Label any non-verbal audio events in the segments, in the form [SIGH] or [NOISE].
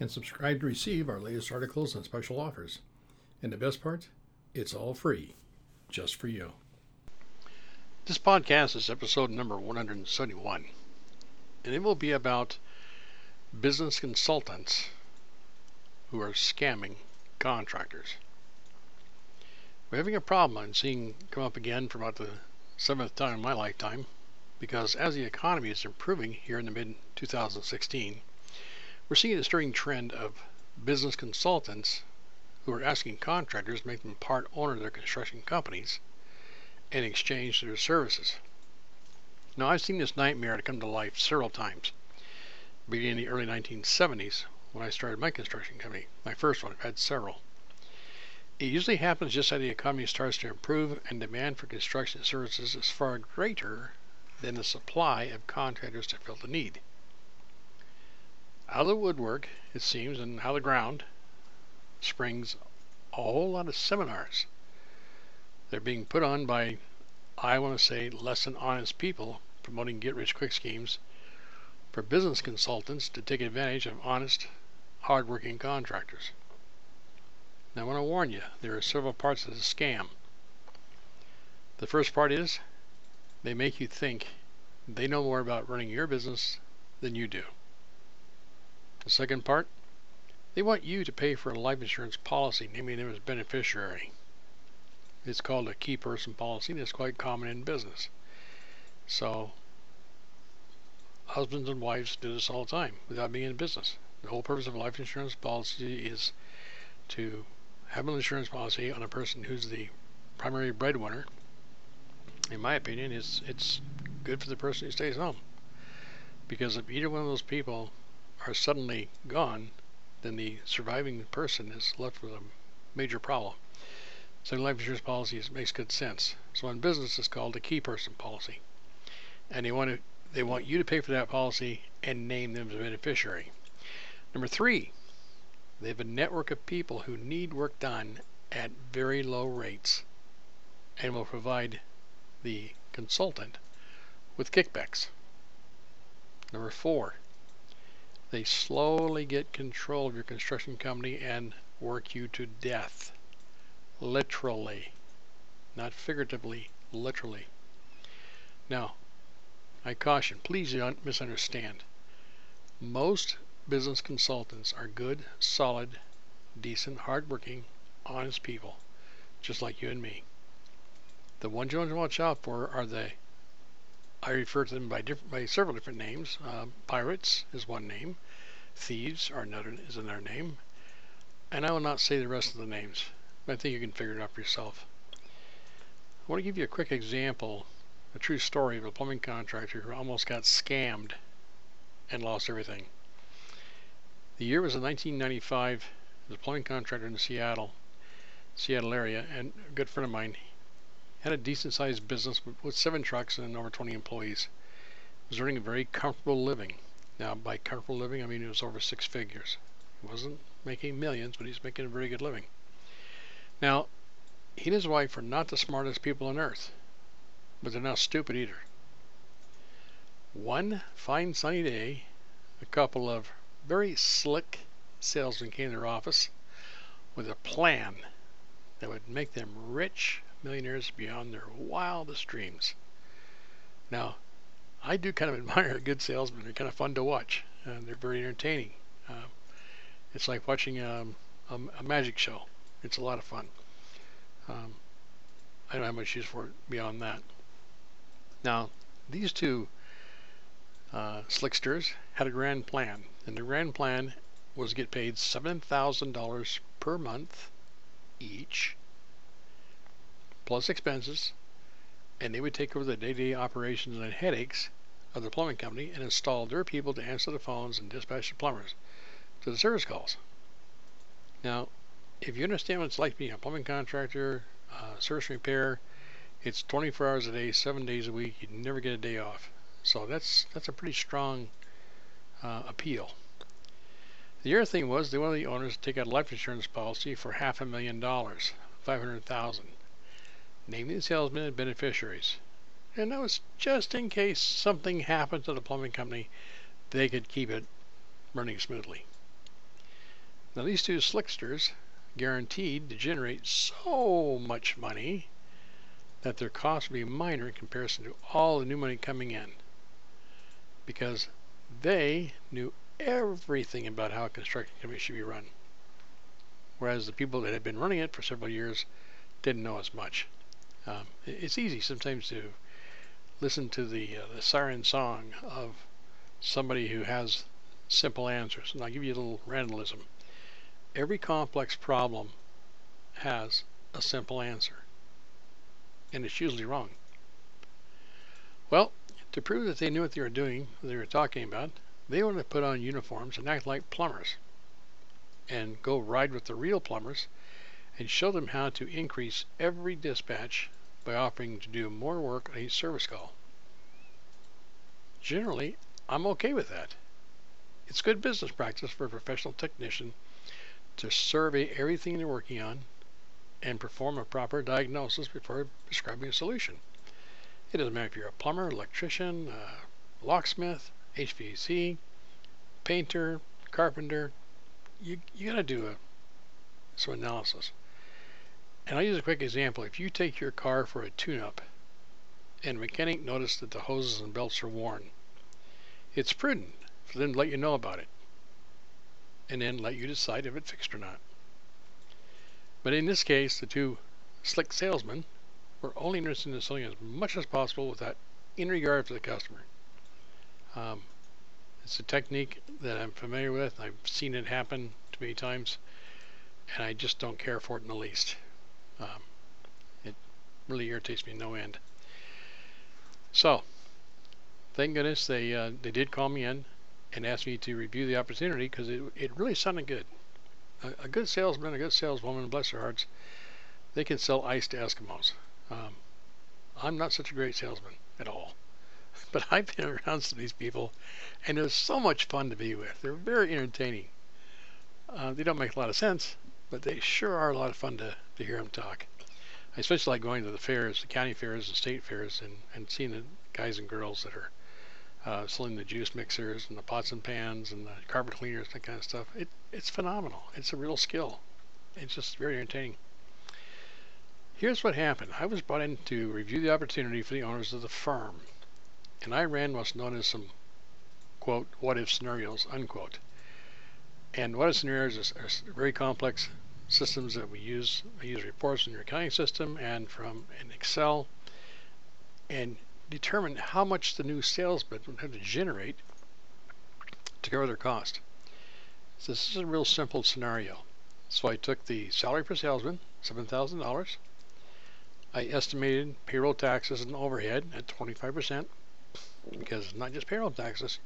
and subscribe to receive our latest articles and special offers. And the best part, it's all free, just for you. This podcast is episode number 171, and it will be about business consultants who are scamming contractors. We're having a problem I'm seeing come up again for about the seventh time in my lifetime because as the economy is improving here in the mid 2016, we're seeing a stirring trend of business consultants who are asking contractors to make them part owner of their construction companies in exchange for their services. Now, I've seen this nightmare come to life several times, beginning in the early 1970s when I started my construction company, my first one. I've had several. It usually happens just as the economy starts to improve and demand for construction services is far greater than the supply of contractors to fill the need. Out of the woodwork, it seems, and out of the ground springs a whole lot of seminars. They're being put on by, I want to say, less than honest people promoting get rich quick schemes for business consultants to take advantage of honest, hardworking contractors. Now, I want to warn you there are several parts of the scam. The first part is they make you think they know more about running your business than you do. The second part, they want you to pay for a life insurance policy naming them as beneficiary. It's called a key person policy and it's quite common in business. So, husbands and wives do this all the time without being in business. The whole purpose of a life insurance policy is to have an insurance policy on a person who's the primary breadwinner. In my opinion, it's it's good for the person who stays home. Because if either one of those people are suddenly gone, then the surviving person is left with a major problem. So life insurance policy makes good sense. So in business, it's called a key person policy, and they want to they want you to pay for that policy and name them as a beneficiary. Number three, they have a network of people who need work done at very low rates, and will provide the consultant with kickbacks. Number four, they slowly get control of your construction company and work you to death. Literally. Not figuratively, literally. Now, I caution, please don't misunderstand. Most business consultants are good, solid, decent, hardworking, honest people, just like you and me. The ones you want to watch out for are the I refer to them by by several different names. Uh, pirates is one name. Thieves are another is another name. And I will not say the rest of the names. I think you can figure it out for yourself. I want to give you a quick example, a true story of a plumbing contractor who almost got scammed and lost everything. The year was in 1995. was a plumbing contractor in Seattle, Seattle area, and a good friend of mine had a decent sized business with seven trucks and over 20 employees. Was earning a very comfortable living. Now, by comfortable living, I mean it was over six figures. He wasn't making millions, but he's making a very good living. Now, he and his wife are not the smartest people on earth, but they're not stupid either. One fine sunny day, a couple of very slick salesmen came to their office with a plan that would make them rich millionaires beyond their wildest dreams. Now, I do kind of [LAUGHS] admire good salesmen. They're kind of fun to watch. Uh, they're very entertaining. Uh, it's like watching um, a, a, magic show. It's a lot of fun. Um, I don't have much use for it beyond that. Now, these two uh, slicksters had a grand plan, and the grand plan was to get paid $7,000 per month each plus expenses, and they would take over the day-to-day operations and headaches of the plumbing company and install their people to answer the phones and dispatch the plumbers to the service calls. Now, if you understand what it's like being a plumbing contractor, uh, service repair, it's 24 hours a day, seven days a week. You never get a day off. So that's that's a pretty strong uh, appeal. The other thing was they wanted the owners to take out a life insurance policy for half a million dollars, 500,000, naming the salesmen and beneficiaries. And that was just in case something happened to the plumbing company, they could keep it running smoothly. Now these two slicksters guaranteed to generate so much money that their costs would be minor in comparison to all the new money coming in because they knew everything about how a construction company should be run. Whereas the people that had been running it for several years didn't know as much. Um, it's easy sometimes to listen to the, uh, the siren song of somebody who has simple answers. And I'll give you a little randomism. Every complex problem has a simple answer, and it's usually wrong. Well, to prove that they knew what they were doing, what they were talking about, they wanted to put on uniforms and act like plumbers and go ride with the real plumbers and show them how to increase every dispatch by offering to do more work on each service call. Generally, I'm okay with that. It's good business practice for a professional technician to survey everything they're working on and perform a proper diagnosis before prescribing a solution. It doesn't matter if you're a plumber, electrician, uh, locksmith, HVAC, painter, carpenter. You you got to do a some analysis. And I'll use a quick example. If you take your car for a tune-up and a mechanic noticed that the hoses and belts are worn, it's prudent for them to let you know about it and then let you decide if it's fixed or not. But in this case, the two slick salesmen we're only interested in selling as much as possible without in regard to the customer. Um, it's a technique that I'm familiar with. I've seen it happen too many times, and I just don't care for it in the least. Um, it really irritates me no end. So, thank goodness they uh, they did call me in and asked me to review the opportunity because it it really sounded good. A, a good salesman, a good saleswoman, bless their hearts, they can sell ice to Eskimos. Um, I'm not such a great salesman at all, [LAUGHS] but I've been around some of these people, and they're so much fun to be with. They're very entertaining. Uh, they don't make a lot of sense, but they sure are a lot of fun to, to hear them talk. I especially like going to the fairs, the county fairs, the state fairs, and, and seeing the guys and girls that are uh, selling the juice mixers and the pots and pans and the carpet cleaners, that kind of stuff. It, it's phenomenal. It's a real skill. It's just very entertaining. Here's what happened. I was brought in to review the opportunity for the owners of the firm, and I ran what's known as some, quote, what if scenarios, unquote. And what if scenarios are, very complex systems that we use. We use reports in your accounting system and from in Excel, and determine how much the new salesman would have to generate to cover their cost. So this is a real simple scenario. So I took the salary per salesman, $7,000, I estimated payroll taxes and overhead at 25% because it's not just payroll taxes.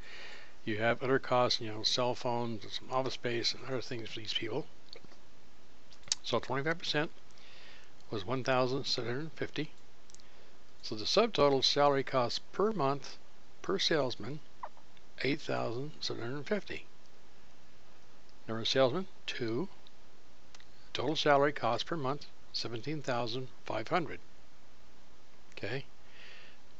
You have other costs, you know, cell phones, some office space, and other things for these people. So 25% was 1,750. So the subtotal salary cost per month per salesman 8,750. Number of salesmen, two. Total salary cost per month 17,500. Okay?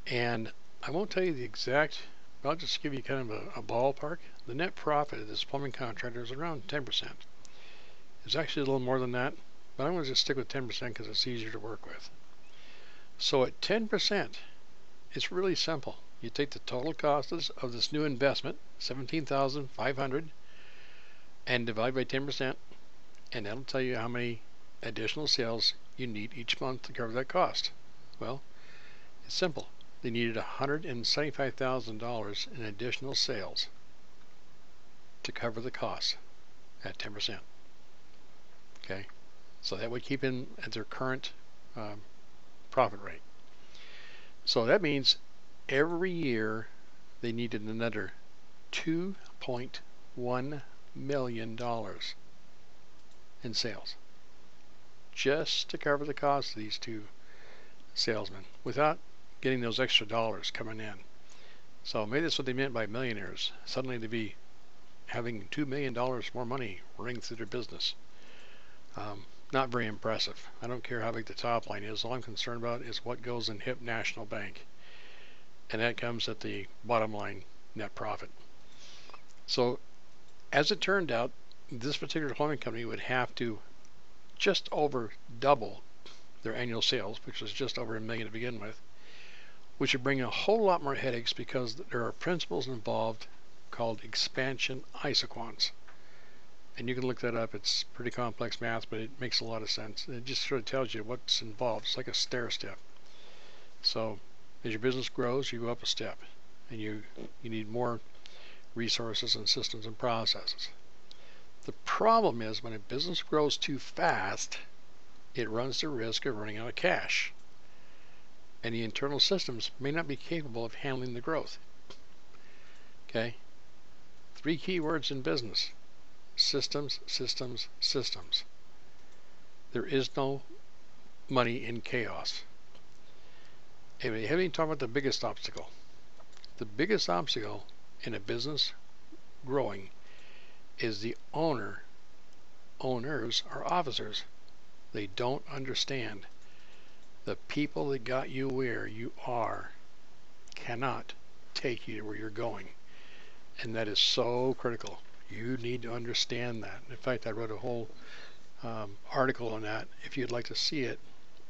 And I won't tell you the exact, but I'll just give you kind of a, a ballpark. The net profit of this plumbing contractor is around 10%. It's actually a little more than that, but I'm going to just stick with 10% because it's easier to work with. So at 10%, it's really simple. You take the total costs of this new investment, 17,500, and divide by 10%, and that'll tell you how many additional sales you need each month to cover that cost? Well, it's simple. They needed $175,000 in additional sales to cover the cost at 10%. Okay, so that would keep them at their current um, profit rate. So that means every year they needed another $2.1 million in sales just to cover the cost of these two salesmen without getting those extra dollars coming in. So maybe that's what they meant by millionaires. Suddenly they'd be having $2 million more money running through their business. Um, not very impressive. I don't care how big the top line is. All I'm concerned about is what goes in HIP National Bank. And that comes at the bottom line net profit. So, as it turned out, this particular plumbing company would have to just over double their annual sales, which was just over a million to begin with, which would bring a whole lot more headaches because there are principles involved called expansion isoquants. And you can look that up. It's pretty complex math, but it makes a lot of sense. It just sort of tells you what's involved. It's like a stair step. So as your business grows, you go up a step, and you you need more resources and systems and processes. The problem is when a business grows too fast, it runs the risk of running out of cash. And the internal systems may not be capable of handling the growth. Okay? Three key words in business systems, systems, systems. There is no money in chaos. Anyway, having talked about the biggest obstacle. The biggest obstacle in a business growing is the owner. Owners are officers. They don't understand. The people that got you where you are cannot take you to where you're going. And that is so critical. You need to understand that. In fact, I wrote a whole um, article on that. If you'd like to see it,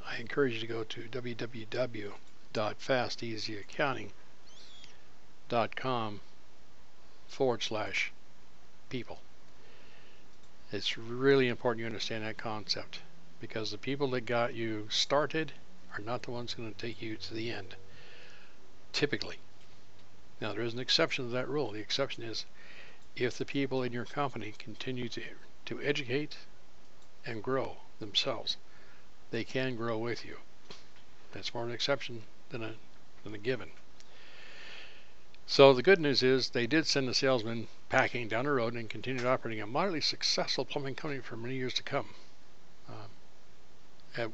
I encourage you to go to www.fasteasyaccounting.com forward slash people. It's really important you understand that concept because the people that got you started are not the ones going to take you to the end. Typically. Now, there is an exception to that rule. The exception is if the people in your company continue to, to educate and grow themselves, they can grow with you. That's more an exception than a, than a given. So the good news is they did send the salesman packing down the road and continued operating a moderately successful plumbing company for many years to come. Um, at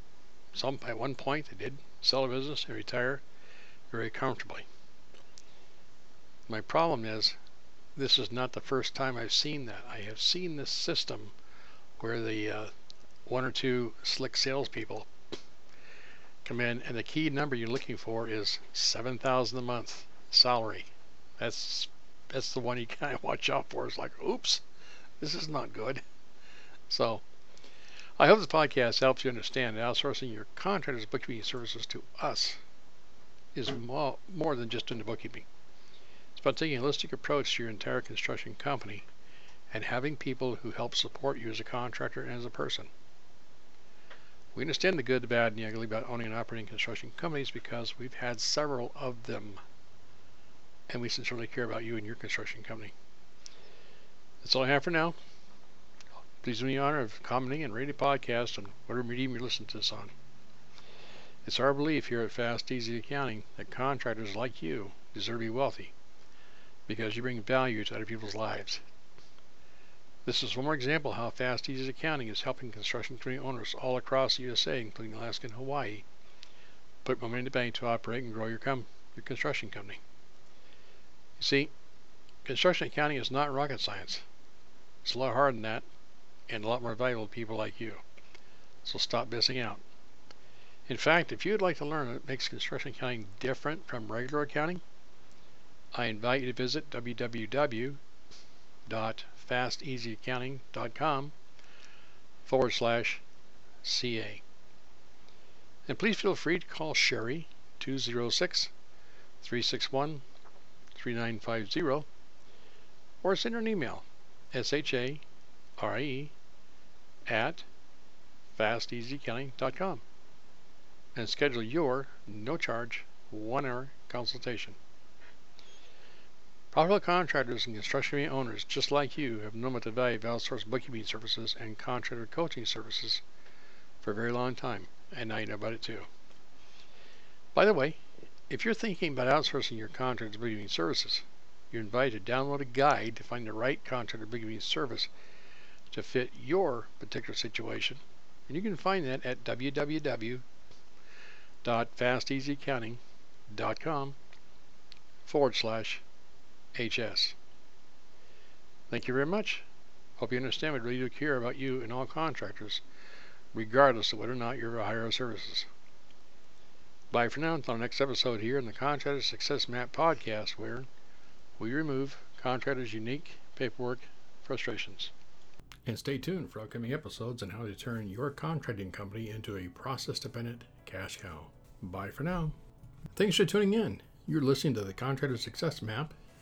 some at one point, they did sell a business and retire very comfortably. My problem is, this is not the first time I've seen that. I have seen this system where the uh, one or two slick salespeople come in, and the key number you're looking for is seven thousand a month salary that's that's the one you kind of [LAUGHS] watch out for. It's like, oops, this is not good. So, I hope this podcast helps you understand that outsourcing your contractors' bookkeeping services to us is more, more than just the bookkeeping. About taking a holistic approach to your entire construction company and having people who help support you as a contractor and as a person. We understand the good, the bad, and the ugly about owning and operating construction companies because we've had several of them and we sincerely care about you and your construction company. That's all I have for now. Please do me the honor of commenting and rating the podcast on whatever medium you're listening to this on. It's our belief here at Fast Easy Accounting that contractors like you deserve to be wealthy because you bring value to other people's lives. This is one more example how Fast Easy Accounting is helping construction company owners all across the USA, including Alaska and Hawaii, put money in the bank to operate and grow your, com- your construction company. You see, construction accounting is not rocket science. It's a lot harder than that and a lot more valuable to people like you. So stop missing out. In fact, if you'd like to learn what makes construction accounting different from regular accounting, I invite you to visit www.fasteasyaccounting.com forward slash CA. And please feel free to call Sharie 206 361 3950 or send her an email s-h-a-r-i-e at fasteasyaccounting.com and schedule your no charge one hour consultation. Profitable contractors and construction owners just like you have known about the value of outsourced bookkeeping services and contractor coaching services for a very long time, and now you know about it too. By the way, if you're thinking about outsourcing your contractor bookkeeping services, you're invited to download a guide to find the right contractor bookkeeping service to fit your particular situation. And you can find that at www.fasteasyaccounting.com forward slash HS. Thank you very much. Hope you understand we really do care about you and all contractors, regardless of whether or not you're a hire of services. Bye for now until our next episode here in the Contractor Success Map podcast, where we remove contractors' unique paperwork frustrations. And stay tuned for upcoming episodes on how to turn your contracting company into a process dependent cash cow. Bye for now. Thanks for tuning in. You're listening to the Contractor Success Map.